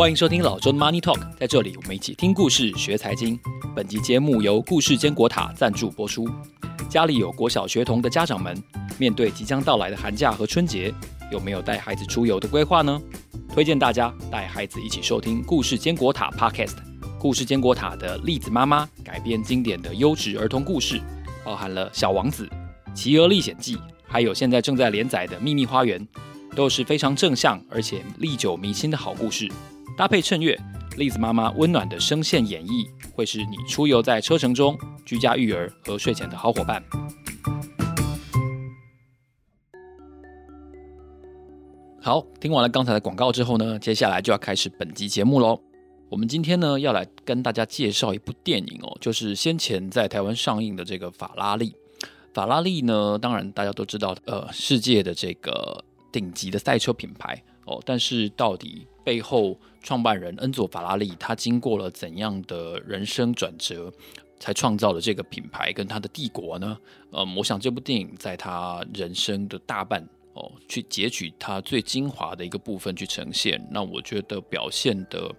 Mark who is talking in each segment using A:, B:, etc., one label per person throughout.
A: 欢迎收听老周的 Money Talk，在这里我们一起听故事学财经。本集节目由故事坚果塔赞助播出。家里有国小学童的家长们，面对即将到来的寒假和春节，有没有带孩子出游的规划呢？推荐大家带孩子一起收听故事坚果塔 Podcast。故事坚果塔的栗子妈妈改编经典的优质儿童故事，包含了《小王子》《企鹅历险记》，还有现在正在连载的《秘密花园》，都是非常正向而且历久弥新的好故事。搭配衬乐，栗子妈妈温暖的声线演绎，会是你出游在车程中、居家育儿和睡前的好伙伴。好，听完了刚才的广告之后呢，接下来就要开始本集节目喽。我们今天呢要来跟大家介绍一部电影哦，就是先前在台湾上映的这个法拉利。法拉利呢，当然大家都知道，呃，世界的这个顶级的赛车品牌哦，但是到底背后创办人恩佐·法拉利，他经过了怎样的人生转折，才创造了这个品牌跟他的帝国呢？嗯，我想这部电影在他人生的大半哦，去截取他最精华的一个部分去呈现。那我觉得表现的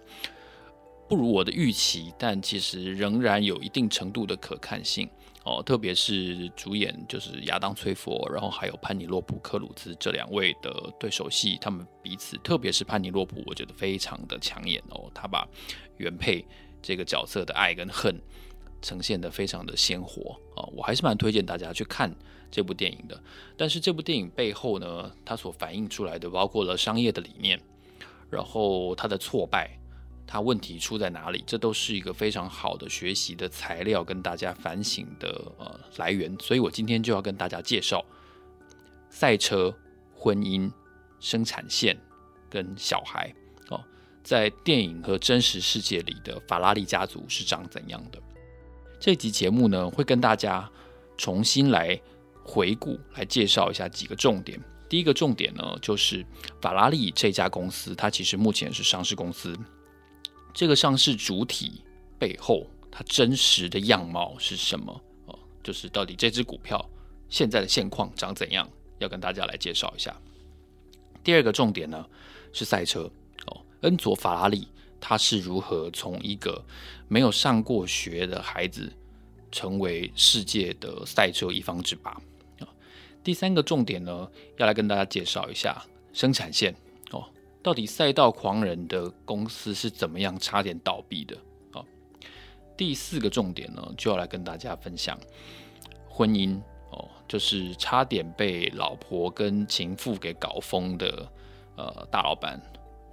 A: 不如我的预期，但其实仍然有一定程度的可看性。哦，特别是主演就是亚当·崔佛，然后还有潘尼洛普·克鲁兹这两位的对手戏，他们彼此，特别是潘尼洛普，我觉得非常的抢眼哦。他把原配这个角色的爱跟恨呈现的非常的鲜活啊，我还是蛮推荐大家去看这部电影的。但是这部电影背后呢，它所反映出来的包括了商业的理念，然后它的挫败。它问题出在哪里？这都是一个非常好的学习的材料，跟大家反省的呃来源。所以我今天就要跟大家介绍赛车、婚姻、生产线跟小孩哦，在电影和真实世界里的法拉利家族是长怎样的？这集节目呢，会跟大家重新来回顾，来介绍一下几个重点。第一个重点呢，就是法拉利这家公司，它其实目前是上市公司。这个上市主体背后，它真实的样貌是什么？哦，就是到底这只股票现在的现况长怎样？要跟大家来介绍一下。第二个重点呢，是赛车哦，恩佐法拉利他是如何从一个没有上过学的孩子，成为世界的赛车一方之霸。第三个重点呢，要来跟大家介绍一下生产线。到底赛道狂人的公司是怎么样差点倒闭的？啊，第四个重点呢，就要来跟大家分享婚姻哦，就是差点被老婆跟情妇给搞疯的呃大老板，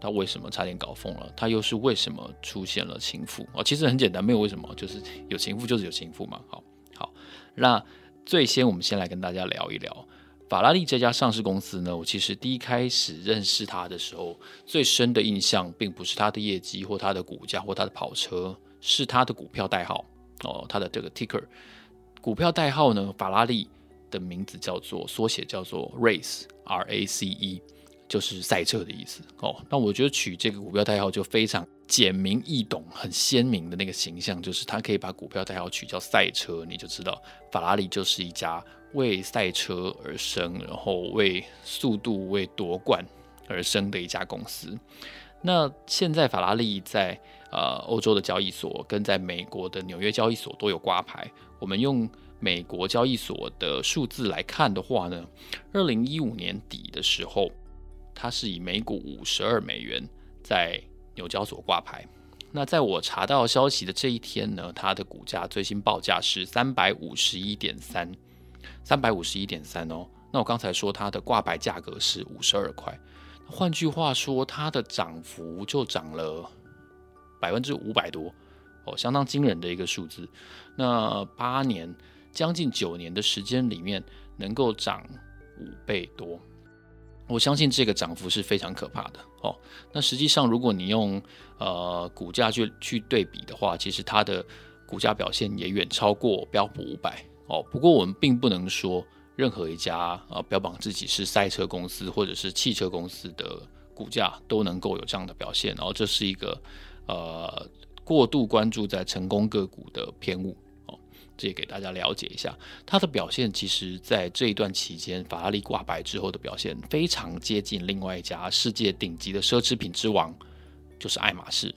A: 他为什么差点搞疯了？他又是为什么出现了情妇？哦，其实很简单，没有为什么，就是有情妇就是有情妇嘛。好，好，那最先我们先来跟大家聊一聊。法拉利这家上市公司呢，我其实第一开始认识它的时候，最深的印象并不是它的业绩或它的股价或它的跑车，是它的股票代号哦，它的这个 ticker 股票代号呢，法拉利的名字叫做缩写叫做 race，R A C E，就是赛车的意思哦。那我觉得取这个股票代号就非常简明易懂，很鲜明的那个形象，就是它可以把股票代号取叫赛车，你就知道法拉利就是一家。为赛车而生，然后为速度、为夺冠而生的一家公司。那现在法拉利在呃欧洲的交易所跟在美国的纽约交易所都有挂牌。我们用美国交易所的数字来看的话呢，二零一五年底的时候，它是以每股五十二美元在纽交所挂牌。那在我查到消息的这一天呢，它的股价最新报价是三百五十一点三。三百五十一点三哦，那我刚才说它的挂牌价格是五十二块，换句话说，它的涨幅就涨了百分之五百多哦，相当惊人的一个数字。那八年将近九年的时间里面，能够涨五倍多，我相信这个涨幅是非常可怕的哦。那实际上，如果你用呃股价去去对比的话，其实它的股价表现也远超过标普五百哦。不过我们并不能说任何一家啊、标榜自己是赛车公司或者是汽车公司的股价都能够有这样的表现，然后这是一个呃过度关注在成功个股的偏误哦。这也给大家了解一下，它的表现其实，在这一段期间，法拉利挂牌之后的表现非常接近另外一家世界顶级的奢侈品之王，就是爱马仕。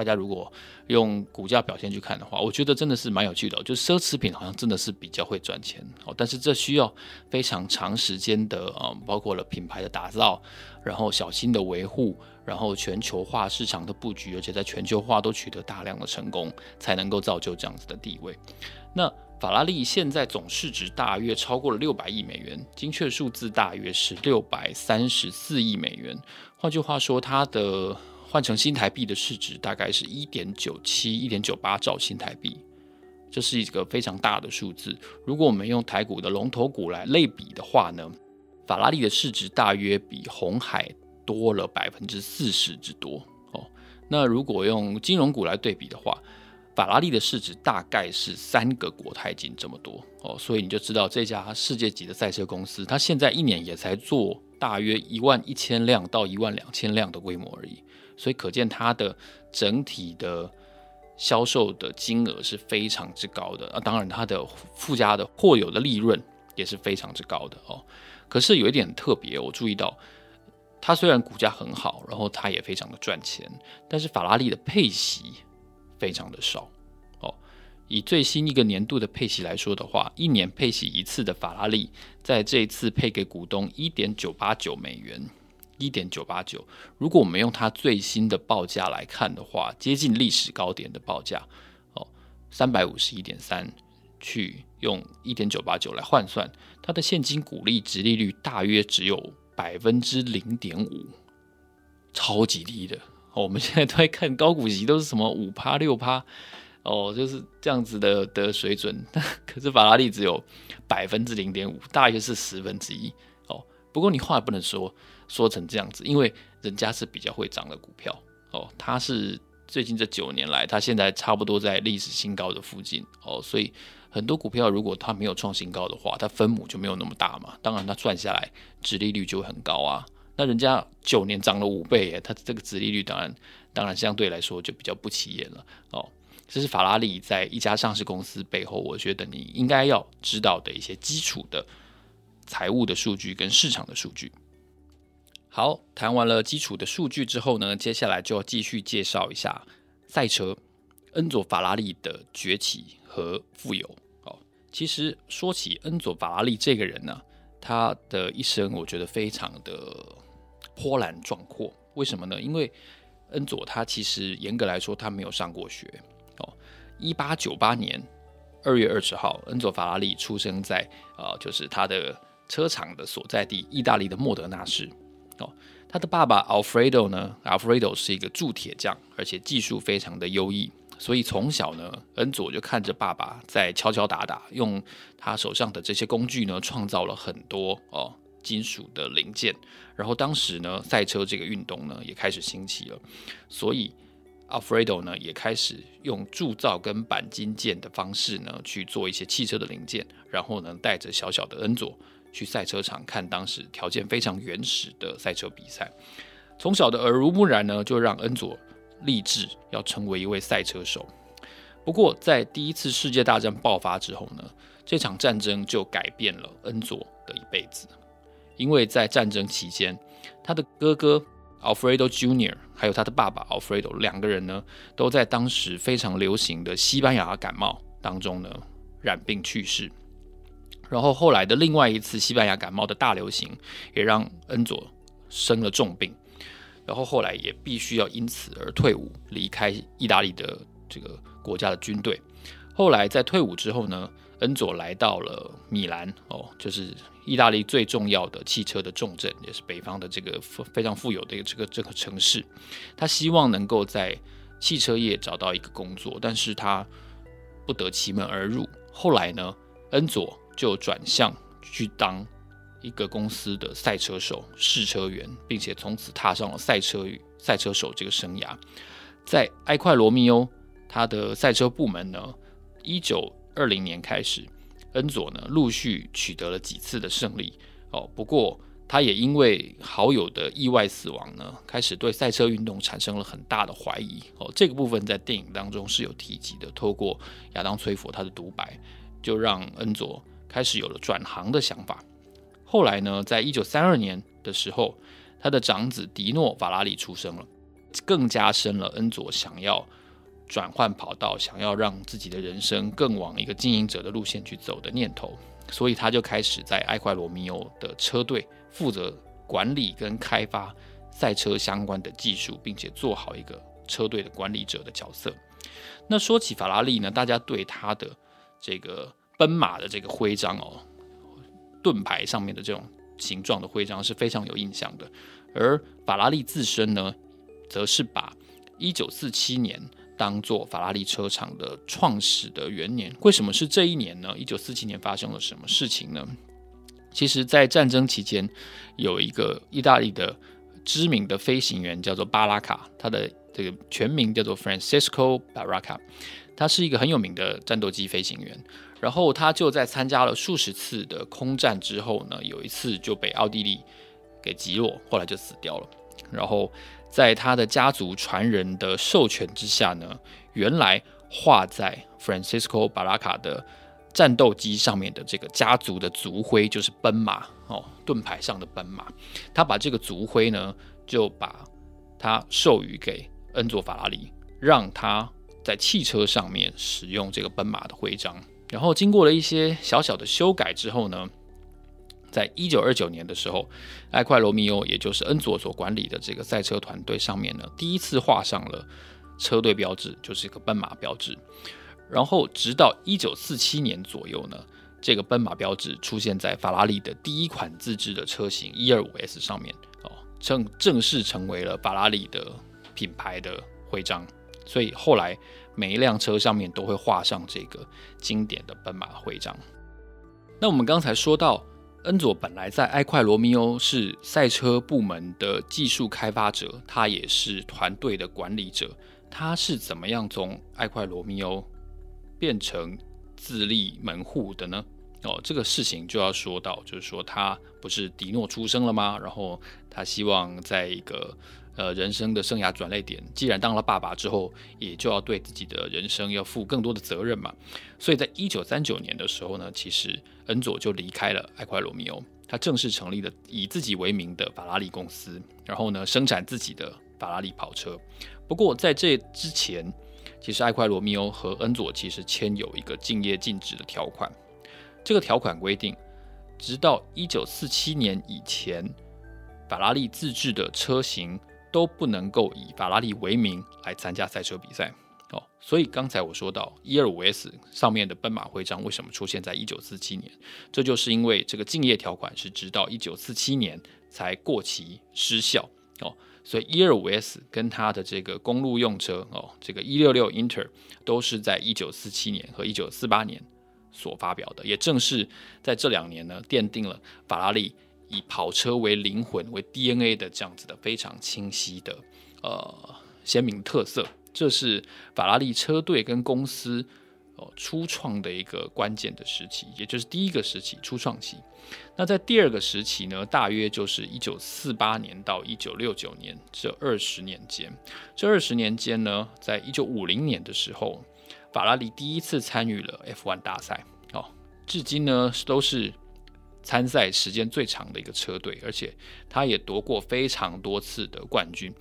A: 大家如果用股价表现去看的话，我觉得真的是蛮有趣的，就奢侈品好像真的是比较会赚钱哦，但是这需要非常长时间的啊，包括了品牌的打造，然后小心的维护，然后全球化市场的布局，而且在全球化都取得大量的成功，才能够造就这样子的地位。那法拉利现在总市值大约超过了六百亿美元，精确数字大约是六百三十四亿美元。换句话说，它的换成新台币的市值大概是一点九七、一点九八兆新台币，这是一个非常大的数字。如果我们用台股的龙头股来类比的话呢，法拉利的市值大约比红海多了百分之四十之多哦。那如果用金融股来对比的话，法拉利的市值大概是三个国泰金这么多哦，所以你就知道这家世界级的赛车公司，它现在一年也才做大约一万一千辆到一万两千辆的规模而已，所以可见它的整体的销售的金额是非常之高的啊，当然它的附加的或有的利润也是非常之高的哦。可是有一点特别，我注意到它虽然股价很好，然后它也非常的赚钱，但是法拉利的配息。非常的少哦，以最新一个年度的配息来说的话，一年配息一次的法拉利，在这一次配给股东一点九八九美元，一点九八九。如果我们用它最新的报价来看的话，接近历史高点的报价哦，三百五十一点三，去用一点九八九来换算，它的现金股利值利率大约只有百分之零点五，超级低的。我们现在都在看高股息，都是什么五趴六趴，哦，就是这样子的的水准。可是法拉利只有百分之零点五，大约是十分之一。哦，不过你话也不能说说成这样子，因为人家是比较会涨的股票。哦，它是最近这九年来，它现在差不多在历史新高的附近。哦，所以很多股票如果它没有创新高的话，它分母就没有那么大嘛。当然，它赚下来殖利率就会很高啊。那人家九年涨了五倍耶，它这个殖利率当然当然相对来说就比较不起眼了哦。这是法拉利在一家上市公司背后，我觉得你应该要知道的一些基础的财务的数据跟市场的数据。好，谈完了基础的数据之后呢，接下来就要继续介绍一下赛车恩佐法拉利的崛起和富有。哦，其实说起恩佐法拉利这个人呢，他的一生我觉得非常的。波澜壮阔，为什么呢？因为恩佐他其实严格来说他没有上过学哦。一八九八年二月二十号，恩佐法拉利出生在呃，就是他的车厂的所在地意大利的莫德纳市他的爸爸 Alfredo 呢，Alfredo 是一个铸铁匠，而且技术非常的优异，所以从小呢，恩佐就看着爸爸在敲敲打打，用他手上的这些工具呢，创造了很多哦。金属的零件，然后当时呢，赛车这个运动呢也开始兴起了，所以 Alfredo 呢也开始用铸造跟钣金件的方式呢去做一些汽车的零件，然后呢带着小小的恩佐去赛车场看当时条件非常原始的赛车比赛，从小的耳濡目染呢就让恩佐立志要成为一位赛车手。不过在第一次世界大战爆发之后呢，这场战争就改变了恩佐的一辈子。因为在战争期间，他的哥哥 Alfredo Junior 还有他的爸爸 Alfredo 两个人呢，都在当时非常流行的西班牙感冒当中呢染病去世。然后后来的另外一次西班牙感冒的大流行，也让恩佐生了重病。然后后来也必须要因此而退伍，离开意大利的这个国家的军队。后来在退伍之后呢，恩佐来到了米兰哦，就是。意大利最重要的汽车的重镇，也是北方的这个非常富有的一个这个这个城市。他希望能够在汽车业找到一个工作，但是他不得其门而入。后来呢，恩佐就转向去当一个公司的赛车手、试车员，并且从此踏上了赛车与赛车手这个生涯。在埃快罗密欧，他的赛车部门呢，一九二零年开始，恩佐呢陆续取得了几次的胜利哦。不过，他也因为好友的意外死亡呢，开始对赛车运动产生了很大的怀疑哦。这个部分在电影当中是有提及的，透过亚当·崔佛他的独白，就让恩佐开始有了转行的想法。后来呢，在一九三二年的时候，他的长子迪诺·法拉利出生了，更加深了恩佐想要转换跑道，想要让自己的人生更往一个经营者的路线去走的念头。所以他就开始在埃快罗密欧的车队负责管理跟开发赛车相关的技术，并且做好一个车队的管理者的角色。那说起法拉利呢，大家对他的这个奔马的这个徽章哦。盾牌上面的这种形状的徽章是非常有印象的，而法拉利自身呢，则是把一九四七年当做法拉利车厂的创始的元年。为什么是这一年呢？一九四七年发生了什么事情呢？其实，在战争期间，有一个意大利的知名的飞行员叫做巴拉卡，他的这个全名叫做 Francisco Barraca，他是一个很有名的战斗机飞行员。然后他就在参加了数十次的空战之后呢，有一次就被奥地利给击落，后来就死掉了。然后在他的家族传人的授权之下呢，原来画在 Francisco Barraca 的战斗机上面的这个家族的族徽就是奔马哦，盾牌上的奔马。他把这个族徽呢，就把它授予给恩佐法拉利，让他在汽车上面使用这个奔马的徽章。然后经过了一些小小的修改之后呢，在一九二九年的时候，埃快罗密欧也就是恩佐所管理的这个赛车团队上面呢，第一次画上了车队标志，就是一个奔马标志。然后直到一九四七年左右呢，这个奔马标志出现在法拉利的第一款自制的车型一二五 S 上面哦，正正式成为了法拉利的品牌的徽章。所以后来。每一辆车上面都会画上这个经典的奔马徽章。那我们刚才说到，恩佐本来在埃快罗密欧是赛车部门的技术开发者，他也是团队的管理者。他是怎么样从埃快罗密欧变成自立门户的呢？哦，这个事情就要说到，就是说他不是迪诺出生了吗？然后他希望在一个。呃，人生的生涯转捩点，既然当了爸爸之后，也就要对自己的人生要负更多的责任嘛。所以在一九三九年的时候呢，其实恩佐就离开了埃快罗密欧，他正式成立了以自己为名的法拉利公司，然后呢，生产自己的法拉利跑车。不过在这之前，其实埃快罗密欧和恩佐其实签有一个竞业禁止的条款，这个条款规定，直到一九四七年以前，法拉利自制的车型。都不能够以法拉利为名来参加赛车比赛哦，所以刚才我说到一二五 S 上面的奔马徽章为什么出现在一九四七年？这就是因为这个竞业条款是直到一九四七年才过期失效哦，所以一二五 S 跟它的这个公路用车哦，这个一六六 Inter 都是在一九四七年和一九四八年所发表的，也正是在这两年呢，奠定了法拉利。以跑车为灵魂、为 DNA 的这样子的非常清晰的呃鲜明特色，这是法拉利车队跟公司哦初创的一个关键的时期，也就是第一个时期初创期。那在第二个时期呢，大约就是一九四八年到一九六九年这二十年间。这二十年间呢，在一九五零年的时候，法拉利第一次参与了 F1 大赛哦，至今呢都是。参赛时间最长的一个车队，而且他也夺过非常多次的冠军。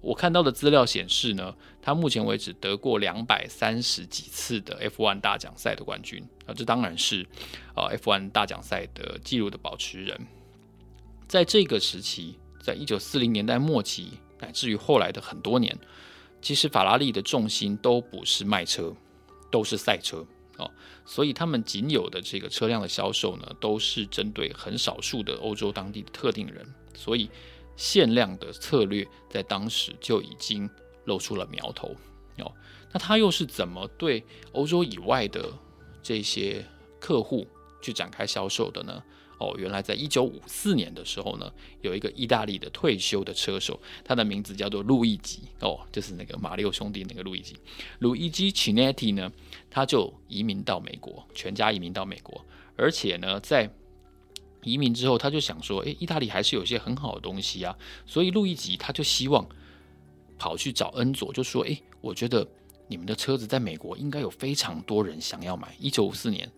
A: 我看到的资料显示呢，他目前为止得过两百三十几次的 F1 大奖赛的冠军啊，这当然是啊 F1 大奖赛的纪录的保持人。在这个时期，在一九四零年代末期，乃至于后来的很多年，其实法拉利的重心都不是卖车，都是赛车。哦，所以他们仅有的这个车辆的销售呢，都是针对很少数的欧洲当地的特定人，所以限量的策略在当时就已经露出了苗头。哦那他又是怎么对欧洲以外的这些客户去展开销售的呢？哦，原来在一九五四年的时候呢，有一个意大利的退休的车手，他的名字叫做路易吉哦，就是那个马六兄弟那个路易吉，路易吉·齐内蒂呢，他就移民到美国，全家移民到美国，而且呢，在移民之后，他就想说，诶，意大利还是有些很好的东西啊，所以路易吉他就希望跑去找恩佐，就说，诶，我觉得你们的车子在美国应该有非常多人想要买。一九五四年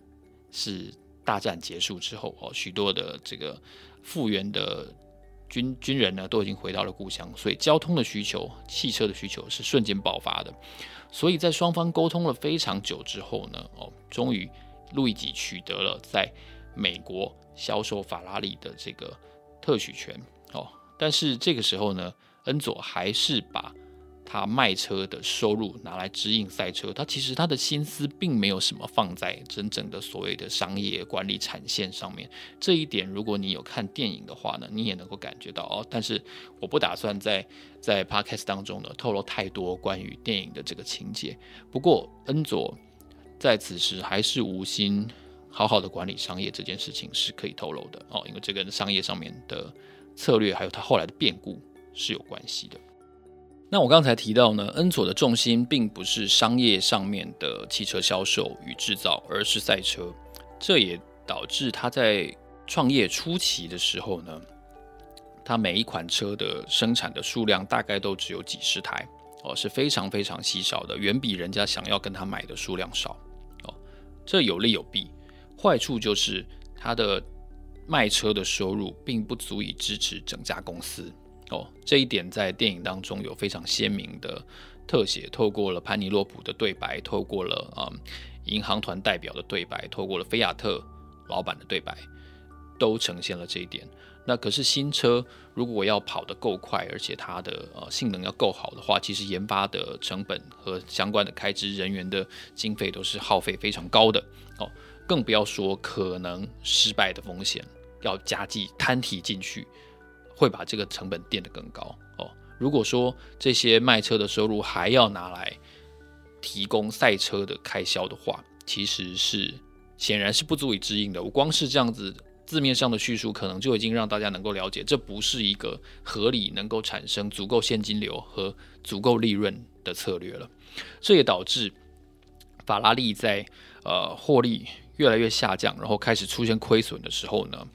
A: 是。大战结束之后，哦，许多的这个复员的军军人呢，都已经回到了故乡，所以交通的需求、汽车的需求是瞬间爆发的。所以在双方沟通了非常久之后呢，哦，终于路易吉取得了在美国销售法拉利的这个特许权，哦，但是这个时候呢，恩佐还是把。他卖车的收入拿来指引赛车，他其实他的心思并没有什么放在真正的所谓的商业管理产线上面。这一点，如果你有看电影的话呢，你也能够感觉到哦。但是我不打算在在 podcast 当中呢透露太多关于电影的这个情节。不过恩佐在此时还是无心好好的管理商业这件事情是可以透露的哦，因为这跟商业上面的策略还有他后来的变故是有关系的。那我刚才提到呢，恩佐的重心并不是商业上面的汽车销售与制造，而是赛车。这也导致他在创业初期的时候呢，他每一款车的生产的数量大概都只有几十台哦，是非常非常稀少的，远比人家想要跟他买的数量少哦。这有利有弊，坏处就是他的卖车的收入并不足以支持整家公司。哦，这一点在电影当中有非常鲜明的特写，透过了潘尼洛普的对白，透过了啊、嗯、银行团代表的对白，透过了菲亚特老板的对白，都呈现了这一点。那可是新车如果要跑得够快，而且它的呃性能要够好的话，其实研发的成本和相关的开支、人员的经费都是耗费非常高的。哦，更不要说可能失败的风险要加计摊提进去。会把这个成本垫得更高哦。如果说这些卖车的收入还要拿来提供赛车的开销的话，其实是显然是不足以支应的。我光是这样子字面上的叙述，可能就已经让大家能够了解，这不是一个合理能够产生足够现金流和足够利润的策略了。这也导致法拉利在呃获利越来越下降，然后开始出现亏损的时候呢，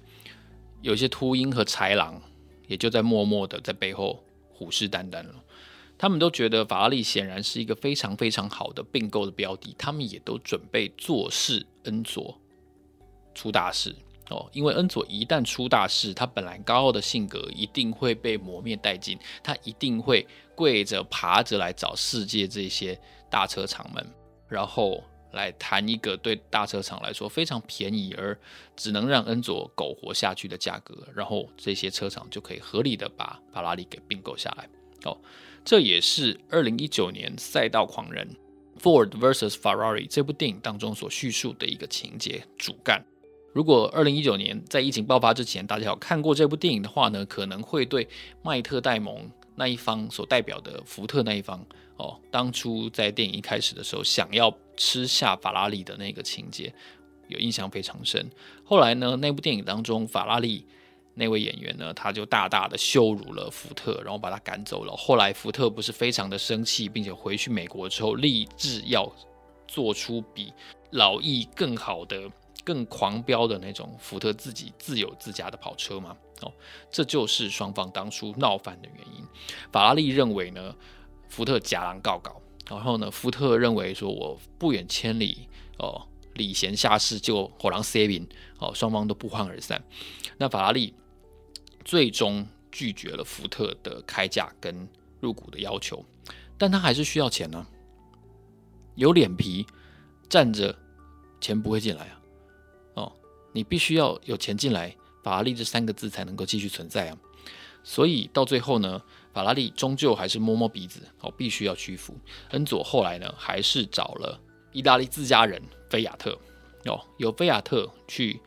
A: 有些秃鹰和豺狼。也就在默默的在背后虎视眈眈了。他们都觉得法拉利显然是一个非常非常好的并购的标的，他们也都准备坐视恩佐出大事哦。因为恩佐一旦出大事，他本来高傲的性格一定会被磨灭殆尽，他一定会跪着爬着来找世界这些大车厂们，然后。来谈一个对大车厂来说非常便宜而只能让恩佐苟活下去的价格，然后这些车厂就可以合理的把法拉利给并购下来。哦，这也是二零一九年《赛道狂人》（Ford vs Ferrari） 这部电影当中所叙述的一个情节主干。如果二零一九年在疫情爆发之前大家有看过这部电影的话呢，可能会对迈特戴蒙那一方所代表的福特那一方。哦，当初在电影一开始的时候，想要吃下法拉利的那个情节，有印象非常深。后来呢，那部电影当中，法拉利那位演员呢，他就大大的羞辱了福特，然后把他赶走了。后来福特不是非常的生气，并且回去美国之后，立志要做出比老易更好的、更狂飙的那种福特自己自有自家的跑车嘛。哦，这就是双方当初闹翻的原因。法拉利认为呢，福特假狼告告，然后呢，福特认为说，我不远千里哦，礼贤下士就火狼 saving 哦，双方都不欢而散。那法拉利最终拒绝了福特的开价跟入股的要求，但他还是需要钱呢、有脸皮站着，钱不会进来啊。哦，你必须要有钱进来，法拉利这三个字才能够继续存在啊。所以到最后呢。法拉利终究还是摸摸鼻子，哦，必须要屈服。恩佐后来呢，还是找了意大利自家人菲亚特，哦，由菲亚特去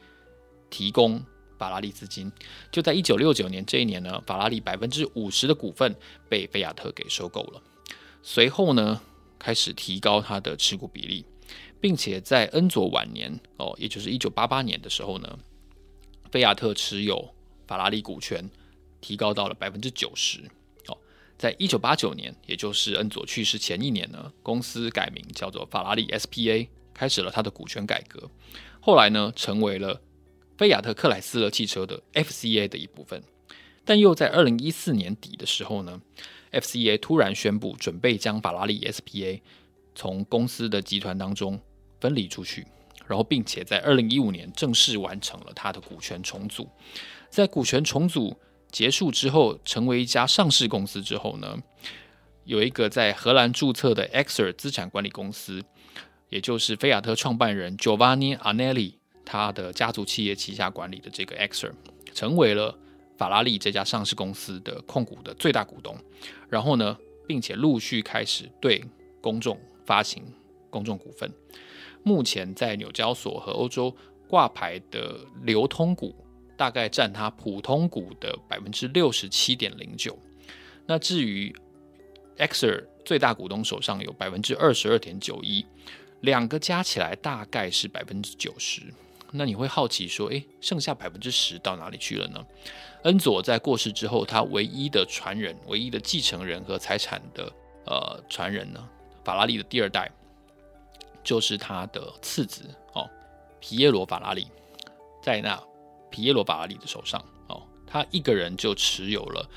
A: 提供法拉利资金。就在一九六九年这一年呢，法拉利百分之五十的股份被菲亚特给收购了。随后呢，开始提高他的持股比例，并且在恩佐晚年哦，也就是一九八八年的时候呢，菲亚特持有法拉利股权提高到了百分之九十。哦，在一九八九年，也就是恩佐去世前一年呢，公司改名叫做法拉利 SPA，开始了它的股权改革。后来呢，成为了菲亚特克莱斯勒汽车的 FCA 的一部分。但又在二零一四年底的时候呢，FCA 突然宣布准备将法拉利 SPA 从公司的集团当中分离出去，然后并且在二零一五年正式完成了它的股权重组。在股权重组结束之后，成为一家上市公司之后呢，有一个在荷兰注册的 Exor 资产管理公司，也就是菲亚特创办人 Giovanni Anelli 他的家族企业旗下管理的这个 Exor 成为了。法拉利这家上市公司的控股的最大股东，然后呢，并且陆续开始对公众发行公众股份。目前在纽交所和欧洲挂牌的流通股，大概占它普通股的百分之六十七点零九。那至于 Exor 最大股东手上有百分之二十二点九一，两个加起来大概是百分之九十。那你会好奇说，诶，剩下百分之十到哪里去了呢？恩佐在过世之后，他唯一的传人、唯一的继承人和财产的呃传人呢，法拉利的第二代就是他的次子哦，皮耶罗·法拉利，在那皮耶罗·法拉利的手上哦，他一个人就持有了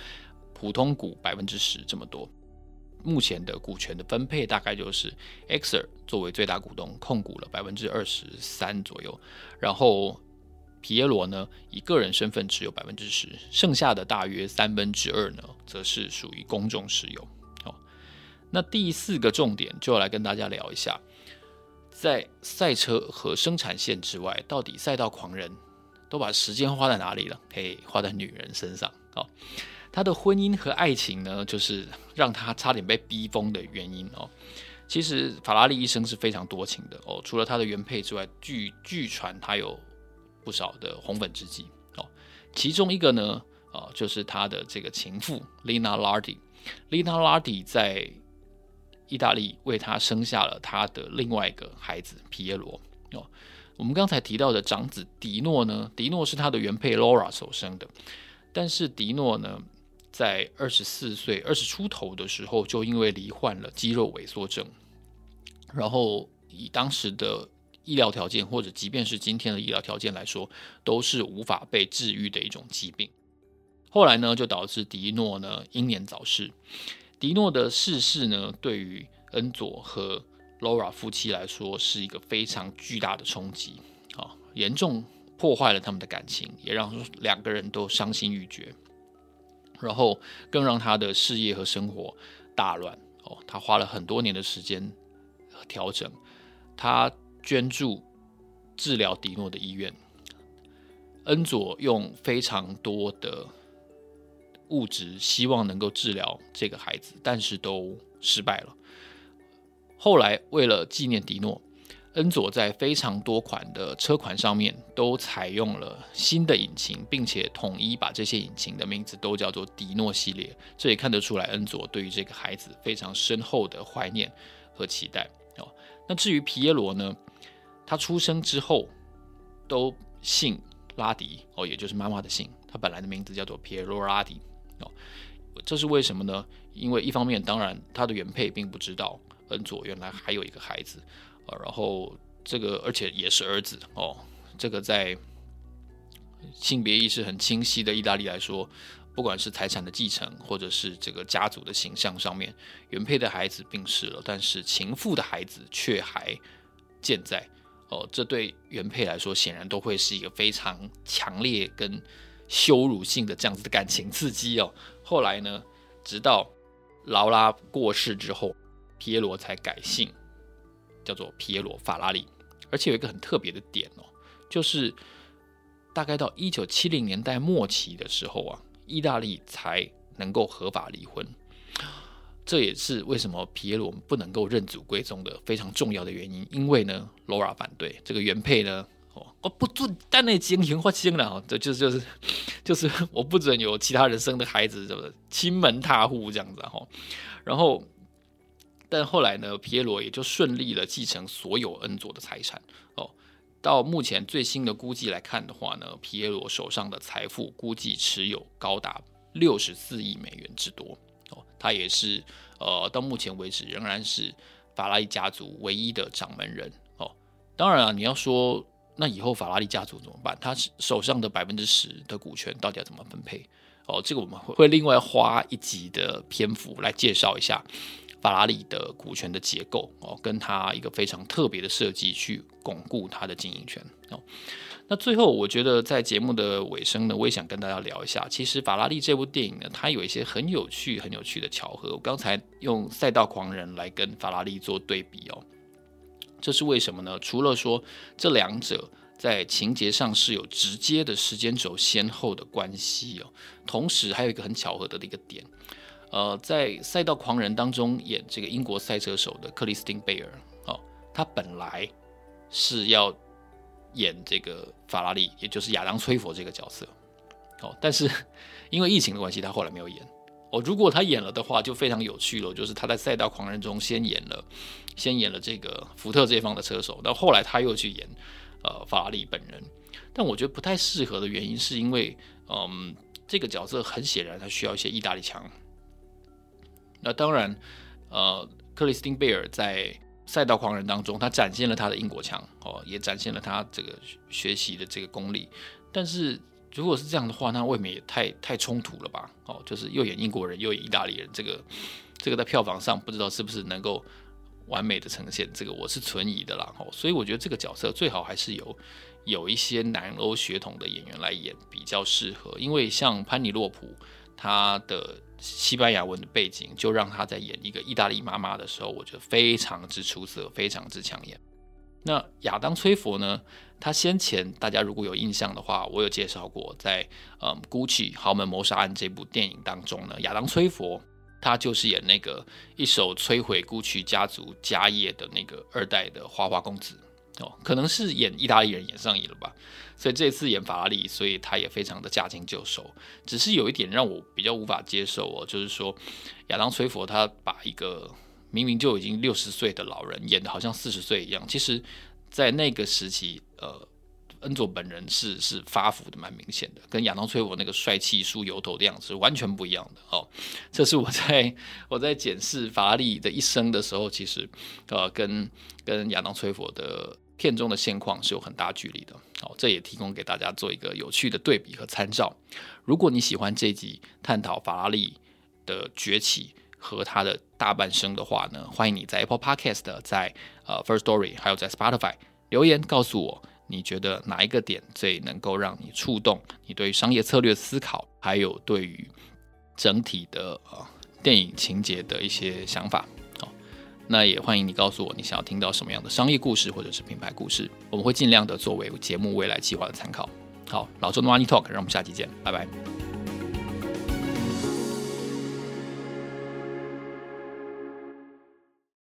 A: 普通股百分之十这么多。目前的股权的分配大概就是 Exor 作为最大股东控股了百分之二十三左右，然后。皮耶罗呢，以个人身份持有百分之十，剩下的大约三分之二呢，则是属于公众持有。哦，那第四个重点就来跟大家聊一下，在赛车和生产线之外，到底赛道狂人都把时间花在哪里了？可以，花在女人身上。哦，他的婚姻和爱情呢，就是让他差点被逼疯的原因。哦，其实法拉利一生是非常多情的。哦，除了他的原配之外，据据传他有。不少的红粉知己哦，其中一个呢，哦，就是他的这个情妇 Lina Lardi。Lina Lardi 在意大利为他生下了他的另外一个孩子皮耶罗哦。我们刚才提到的长子迪诺呢，迪诺是他的原配 Laura 所生的，但是迪诺呢，在二十四岁、二十出头的时候，就因为罹患了肌肉萎缩症，然后以当时的医疗条件，或者即便是今天的医疗条件来说，都是无法被治愈的一种疾病。后来呢，就导致迪诺呢英年早逝。迪诺的逝世呢，对于恩佐和 Laura 夫妻来说，是一个非常巨大的冲击啊，严重破坏了他们的感情，也让两个人都伤心欲绝。然后更让他的事业和生活大乱哦，他花了很多年的时间调整，他。捐助治疗迪诺的医院，恩佐用非常多的物质，希望能够治疗这个孩子，但是都失败了。后来为了纪念迪诺，恩佐在非常多款的车款上面都采用了新的引擎，并且统一把这些引擎的名字都叫做迪诺系列。这也看得出来，恩佐对于这个孩子非常深厚的怀念和期待哦。那至于皮耶罗呢？他出生之后都姓拉迪哦，也就是妈妈的姓。他本来的名字叫做皮耶罗拉迪这是为什么呢？因为一方面，当然他的原配并不知道恩佐原来还有一个孩子啊，然后这个而且也是儿子哦。这个在性别意识很清晰的意大利来说，不管是财产的继承，或者是这个家族的形象上面，原配的孩子病逝了，但是情妇的孩子却还健在。哦，这对原配来说显然都会是一个非常强烈跟羞辱性的这样子的感情刺激哦。后来呢，直到劳拉过世之后，皮耶罗才改姓，叫做皮耶罗法拉利。而且有一个很特别的点哦，就是大概到一九七零年代末期的时候啊，意大利才能够合法离婚。这也是为什么皮耶罗不能够认祖归宗的非常重要的原因，因为呢，Laura 反对这个原配呢，哦，我不准但那经营或亲了啊，这就是就是 就是我不准有其他人生的孩子，是不是亲门踏户这样子哈？然后但后来呢，皮耶罗也就顺利的继承所有恩佐的财产哦。到目前最新的估计来看的话呢，皮耶罗手上的财富估计持有高达六十四亿美元之多哦。他也是呃，到目前为止仍然是法拉利家族唯一的掌门人哦。当然啊，你要说那以后法拉利家族怎么办？他手上的百分之十的股权到底要怎么分配？哦，这个我们会会另外花一集的篇幅来介绍一下。法拉利的股权的结构哦，跟它一个非常特别的设计去巩固它的经营权哦。那最后，我觉得在节目的尾声呢，我也想跟大家聊一下，其实法拉利这部电影呢，它有一些很有趣、很有趣的巧合。我刚才用《赛道狂人》来跟法拉利做对比哦，这是为什么呢？除了说这两者在情节上是有直接的时间轴先后的关系哦，同时还有一个很巧合的一个点。呃，在《赛道狂人》当中演这个英国赛车手的克里斯汀·贝尔，哦，他本来是要演这个法拉利，也就是亚当·崔佛这个角色，哦，但是 因为疫情的关系，他后来没有演。哦，如果他演了的话，就非常有趣了，就是他在《赛道狂人》中先演了，先演了这个福特这方的车手，但后来他又去演呃法拉利本人。但我觉得不太适合的原因，是因为嗯，这个角色很显然他需要一些意大利腔。那当然，呃，克里斯汀贝尔在《赛道狂人》当中，他展现了他的英国腔哦，也展现了他这个学习的这个功力。但是如果是这样的话，那未免也太太冲突了吧？哦，就是又演英国人，又演意大利人，这个这个在票房上不知道是不是能够完美的呈现。这个我是存疑的啦。哦，所以我觉得这个角色最好还是由有一些南欧血统的演员来演比较适合，因为像潘尼洛普他的。西班牙文的背景，就让他在演一个意大利妈妈的时候，我觉得非常之出色，非常之抢眼。那亚当·崔佛呢？他先前大家如果有印象的话，我有介绍过，在嗯《Gucci 豪门谋杀案》这部电影当中呢，亚当·崔佛他就是演那个一手摧毁 Gucci 家族家业的那个二代的花花公子。哦，可能是演意大利人演上瘾了吧，所以这次演法拉利，所以他也非常的驾轻就熟。只是有一点让我比较无法接受哦，就是说亚当·崔佛他把一个明明就已经六十岁的老人演得好像四十岁一样，其实，在那个时期，呃。恩佐本人是是发福的蛮明显的，跟亚当崔佛那个帅气梳油头的样子完全不一样的哦。这是我在 我在检视法拉利的一生的时候，其实呃跟跟亚当崔佛的片中的现况是有很大距离的。哦，这也提供给大家做一个有趣的对比和参照。如果你喜欢这集探讨法拉利的崛起和他的大半生的话呢，欢迎你在 Apple Podcast、在呃 First Story 还有在 Spotify 留言告诉我。你觉得哪一个点最能够让你触动你对商业策略思考，还有对于整体的呃电影情节的一些想法？好，那也欢迎你告诉我你想要听到什么样的商业故事或者是品牌故事，我们会尽量的作为节目未来计划的参考。好，老周的 Money Talk，让我们下期见，拜拜。